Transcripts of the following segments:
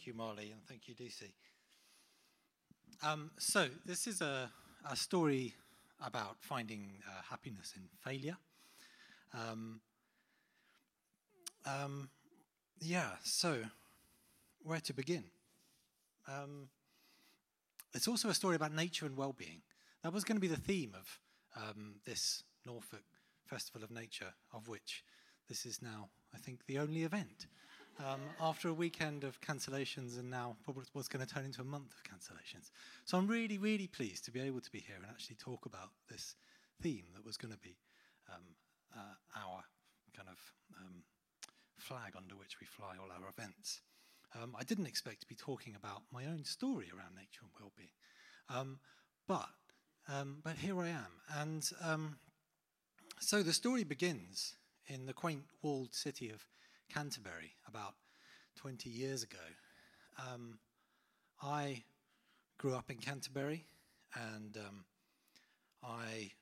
Thank you, Molly, and thank you, DC. Um, so, this is a, a story about finding uh, happiness in failure. Um, um, yeah, so where to begin? Um, it's also a story about nature and well being. That was going to be the theme of um, this Norfolk Festival of Nature, of which this is now, I think, the only event. Um, after a weekend of cancellations and now probably what's going to turn into a month of cancellations. So I'm really, really pleased to be able to be here and actually talk about this theme that was going to be um, uh, our kind of um, flag under which we fly all our events. Um, I didn't expect to be talking about my own story around nature and well-being, um, but um, but here I am, and so the story begins in the quaint walled city of Canterbury about 20 years ago. Um, I grew up in Canterbury and um, I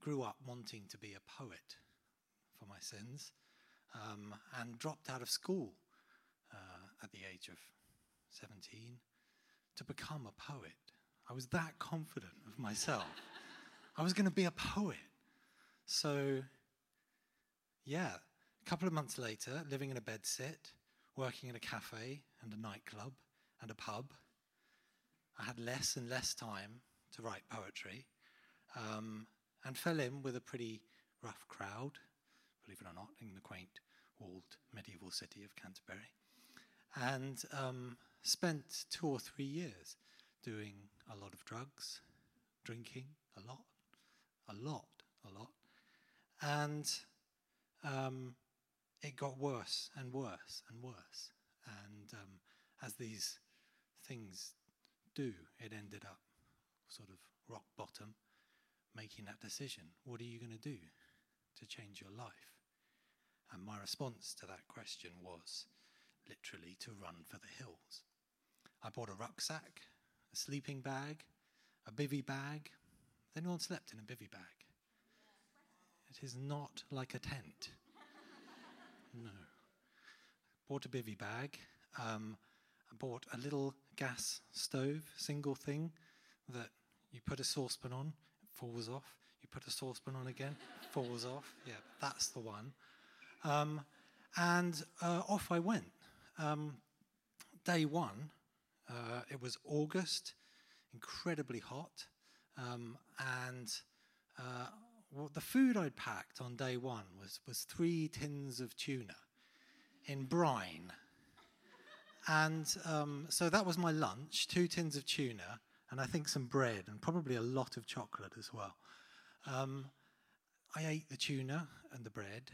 grew up wanting to be a poet for my sins um, and dropped out of school uh, at the age of 17 to become a poet. I was that confident of myself. I was going to be a poet. So, yeah, a couple of months later, living in a bedsit, working in a cafe and a nightclub and a pub, I had less and less time to write poetry um, and fell in with a pretty rough crowd, believe it or not, in the quaint walled medieval city of Canterbury, and um, spent two or three years doing a lot of drugs, drinking a lot, a lot, a lot, and um, it got worse and worse and worse. And um, as these things do, it ended up sort of rock bottom, making that decision. What are you going to do to change your life? And my response to that question was literally to run for the hills. I bought a rucksack, a sleeping bag, a bivy bag. Has anyone slept in a bivy bag? It is not like a tent. No. Bought a bivy bag. Um, bought a little gas stove, single thing, that you put a saucepan on, it falls off. You put a saucepan on again, falls off. Yeah, that's the one. Um, and uh, off I went. Um, day one, uh, it was August, incredibly hot, um, and uh, well, the food I'd packed on day one was, was three tins of tuna in brine. And um, so that was my lunch two tins of tuna, and I think some bread, and probably a lot of chocolate as well. Um, I ate the tuna and the bread,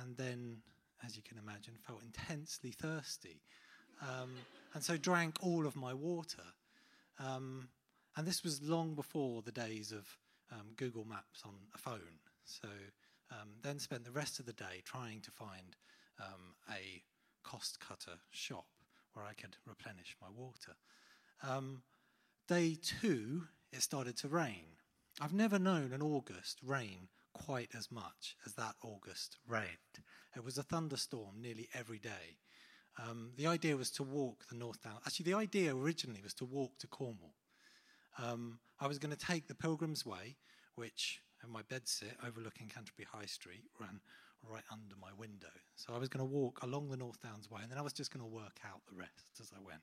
and then, as you can imagine, felt intensely thirsty. Um, and so drank all of my water. Um, and this was long before the days of um, Google Maps on a phone. So um, then spent the rest of the day trying to find um, a Costcutter shop where I could replenish my water. Um, day two, it started to rain. I've never known an August rain quite as much as that August rained. It was a thunderstorm nearly every day. Um, the idea was to walk the North Down. Actually, the idea originally was to walk to Cornwall. Um, I was going to take the Pilgrim's Way, which in my bed sit overlooking Canterbury High Street ran right under my window. So I was going to walk along the North Downs Way, and then I was just going to work out the rest as I went.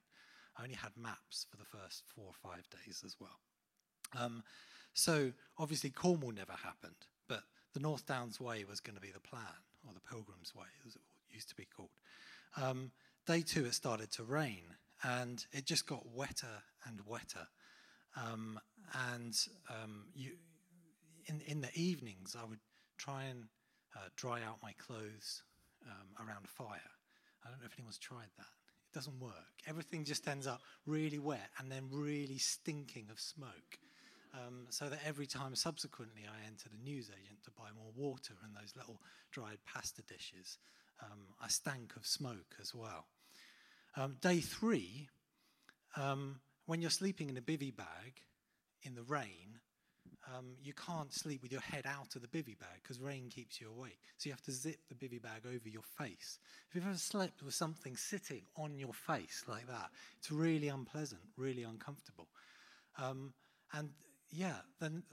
I only had maps for the first four or five days as well. Um, so obviously Cornwall never happened, but the North Downs Way was going to be the plan, or the Pilgrim's Way, as it used to be called. Um, day two, it started to rain, and it just got wetter and wetter. Um, and um, you, in, in the evenings, I would try and uh, dry out my clothes um, around a fire. I don't know if anyone's tried that. It doesn't work. Everything just ends up really wet and then really stinking of smoke. Um, so that every time subsequently I entered a newsagent to buy more water and those little dried pasta dishes, um, I stank of smoke as well. Um, day three, um, when you're sleeping in a bivy bag in the rain, um, you can't sleep with your head out of the bivy bag because rain keeps you awake. So you have to zip the bivy bag over your face. If you've ever slept with something sitting on your face like that, it's really unpleasant, really uncomfortable. Um, and yeah, then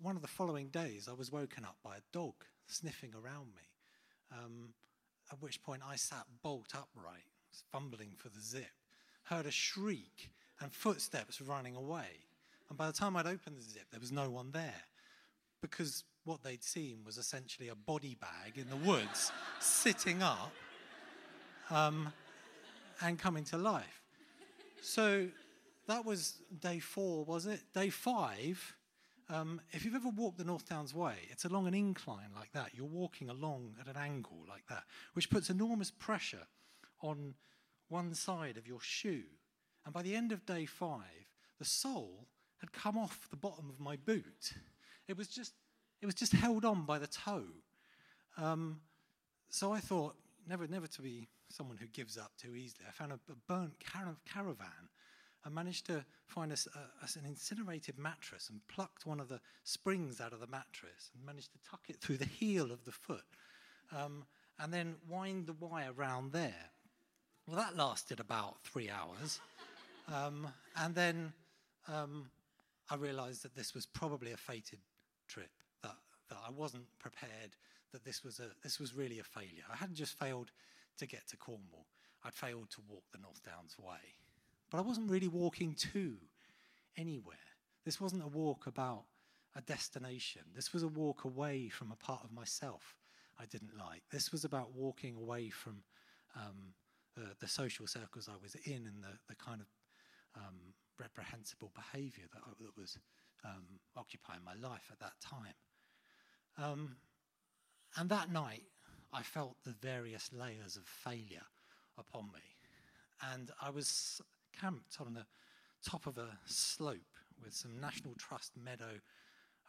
one of the following days, I was woken up by a dog sniffing around me. Um, at which point I sat bolt upright, fumbling for the zip, heard a shriek and footsteps running away. And by the time I'd opened the zip, there was no one there because what they'd seen was essentially a body bag in the woods sitting up um, and coming to life. So that was day four, was it? Day five, um, if you've ever walked the North Downs Way, it's along an incline like that. You're walking along at an angle like that, which puts enormous pressure on one side of your shoe. And by the end of day five, the sole had come off the bottom of my boot. It was just, it was just held on by the toe. Um, so I thought, never, never to be someone who gives up too easily. I found a, a burnt car- caravan and managed to find a, an incinerated mattress and plucked one of the springs out of the mattress and managed to tuck it through the heel of the foot um, and then wind the wire around there. Well, that lasted about three hours. Um, and then um, I realized that this was probably a fated trip, that, that I wasn't prepared, that this was, a, this was really a failure. I hadn't just failed to get to Cornwall, I'd failed to walk the North Downs Way. But I wasn't really walking to anywhere. This wasn't a walk about a destination. This was a walk away from a part of myself I didn't like. This was about walking away from um, the, the, social circles I was in and the, the kind of um, reprehensible behavior that, that was um, occupying my life at that time. Um, and that night, I felt the various layers of failure upon me. And I was camped on the top of a slope with some National Trust meadow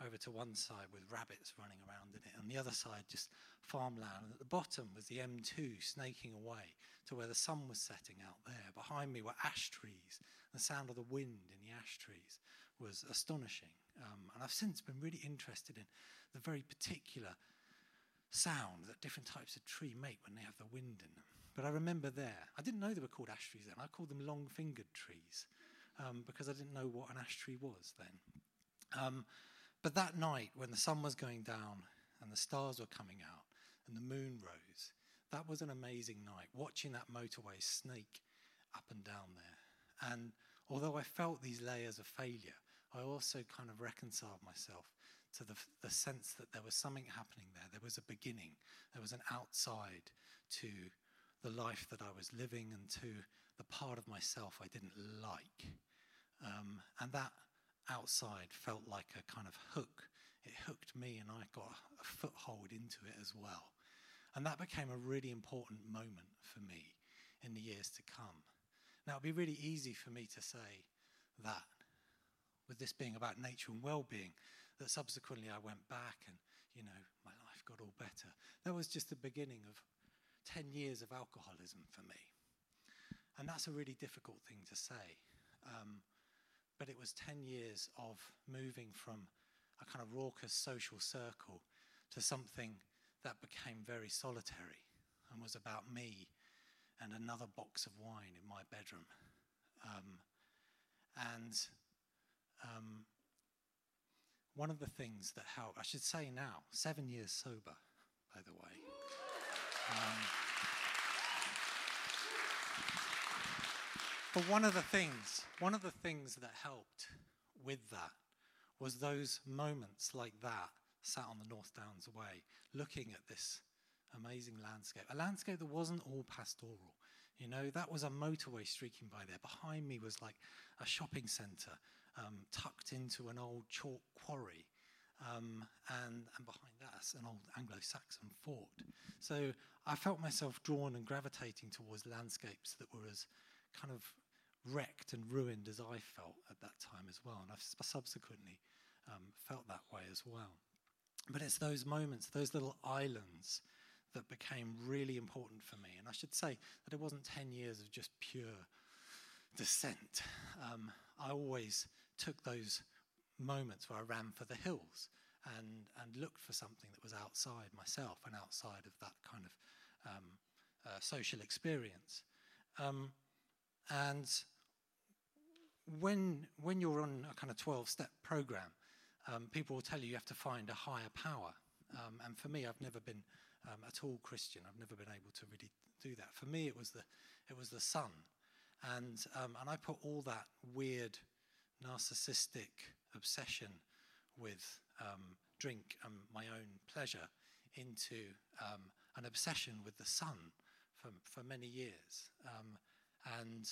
over to one side with rabbits running around in it, and the other side just farmland. And at the bottom was the M2 snaking away to where the sun was setting out there. Behind me were ash trees. The sound of the wind in the ash trees was astonishing. Um, and I've since been really interested in the very particular sound that different types of tree make when they have the wind in them. But I remember there, I didn't know they were called ash trees then. I called them long fingered trees um, because I didn't know what an ash tree was then. Um, but that night, when the sun was going down and the stars were coming out and the moon rose, that was an amazing night, watching that motorway snake up and down there. And although I felt these layers of failure, I also kind of reconciled myself to the, the sense that there was something happening there. There was a beginning, there was an outside to the life that I was living and to the part of myself I didn't like. Um, and that outside felt like a kind of hook. It hooked me, and I got a foothold into it as well. And that became a really important moment for me in the years to come. Now, it'd be really easy for me to say that, with this being about nature and well being, that subsequently I went back and, you know, my life got all better. That was just the beginning of 10 years of alcoholism for me. And that's a really difficult thing to say. Um, but it was 10 years of moving from a kind of raucous social circle to something that became very solitary and was about me and another box of wine in my bedroom. Um, and um, one of the things that helped, I should say now, seven years sober, by the way. Um, but one of the things, one of the things that helped with that was those moments like that, sat on the North Downs Way, looking at this amazing landscape. A landscape that wasn't all pastoral. You know, that was a motorway streaking by there. Behind me was like a shopping centre um, tucked into an old chalk quarry. um, and, and behind us, an old Anglo Saxon fort. So I felt myself drawn and gravitating towards landscapes that were as kind of wrecked and ruined as I felt at that time as well. And I've subsequently um, felt that way as well. But it's those moments, those little islands that became really important for me. And I should say that it wasn't 10 years of just pure descent. Um, I always took those moments where I ran for the hills and, and looked for something that was outside myself and outside of that kind of um, uh, social experience. Um, and when, when you're on a kind of 12 step program, um, people will tell you you have to find a higher power. Um, and for me, I've never been um, at all Christian. I've never been able to really do that. For me, it was the, it was the sun. And, um, and I put all that weird, narcissistic obsession with um, drink and my own pleasure into um, an obsession with the sun for, for many years. Um, and,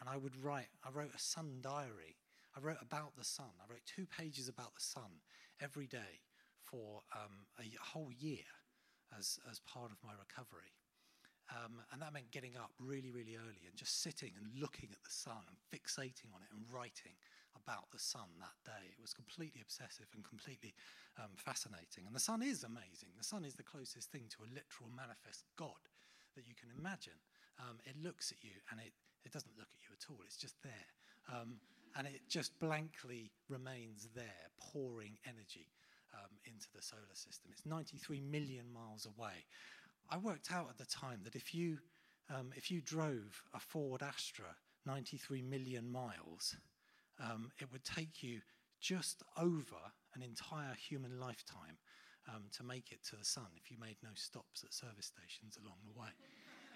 and I would write, I wrote a sun diary. I wrote about the sun. I wrote two pages about the sun every day for um, a whole year as, as part of my recovery. Um, and that meant getting up really, really early and just sitting and looking at the sun and fixating on it and writing about the sun that day. It was completely obsessive and completely um, fascinating. And the sun is amazing. The sun is the closest thing to a literal manifest God that you can imagine. Um, it looks at you and it, it doesn't look at you at all, it's just there. Um, and it just blankly remains there, pouring energy um, into the solar system. It's 93 million miles away. I worked out at the time that if you, um, if you drove a Ford Astra 93 million miles, um, it would take you just over an entire human lifetime um, to make it to the sun if you made no stops at service stations along the way.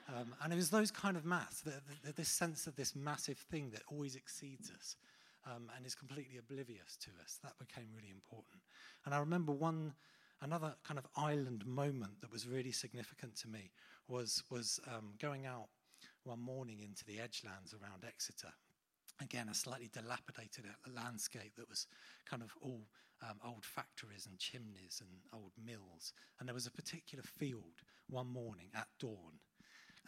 Um, and it was those kind of maths, the, the, this sense of this massive thing that always exceeds us um, and is completely oblivious to us. That became really important. And I remember one, another kind of island moment that was really significant to me was, was um, going out one morning into the edgelands around Exeter again, a slightly dilapidated landscape that was kind of all um, old factories and chimneys and old mills. And there was a particular field one morning at dawn,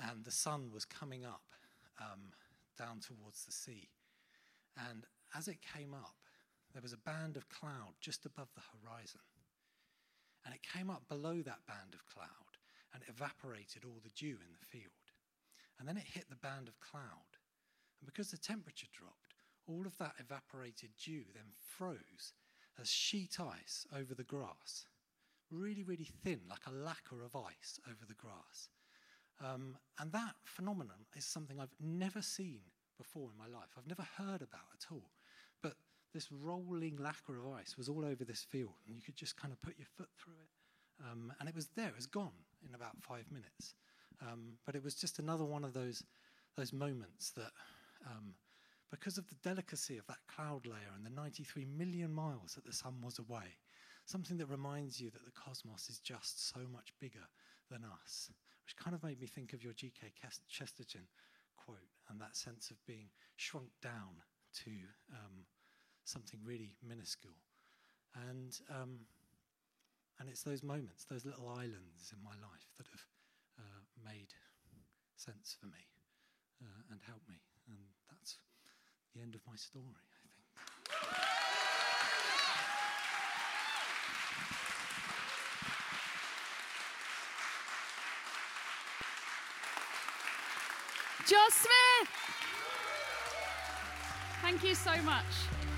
and the sun was coming up um, down towards the sea. And as it came up, there was a band of cloud just above the horizon. And it came up below that band of cloud and evaporated all the dew in the field. And then it hit the band of cloud and because the temperature dropped, all of that evaporated dew then froze as sheet ice over the grass, really, really thin, like a lacquer of ice over the grass. Um, and that phenomenon is something I've never seen before in my life. I've never heard about at all. This rolling lacquer of ice was all over this field, and you could just kind of put your foot through it. Um, and it was there, it was gone in about five minutes. Um, but it was just another one of those, those moments that um, because of the delicacy of that cloud layer and the 93 million miles that the sun was away. Something that reminds you that the cosmos is just so much bigger than us, which kind of made me think of your G.K. Chesterton quote and that sense of being shrunk down to um, something really minuscule. And, um, and it's those moments, those little islands in my life that have uh, made sense for me uh, and helped me. And that's the end of my story, I think. Josh Smith! Thank you so much.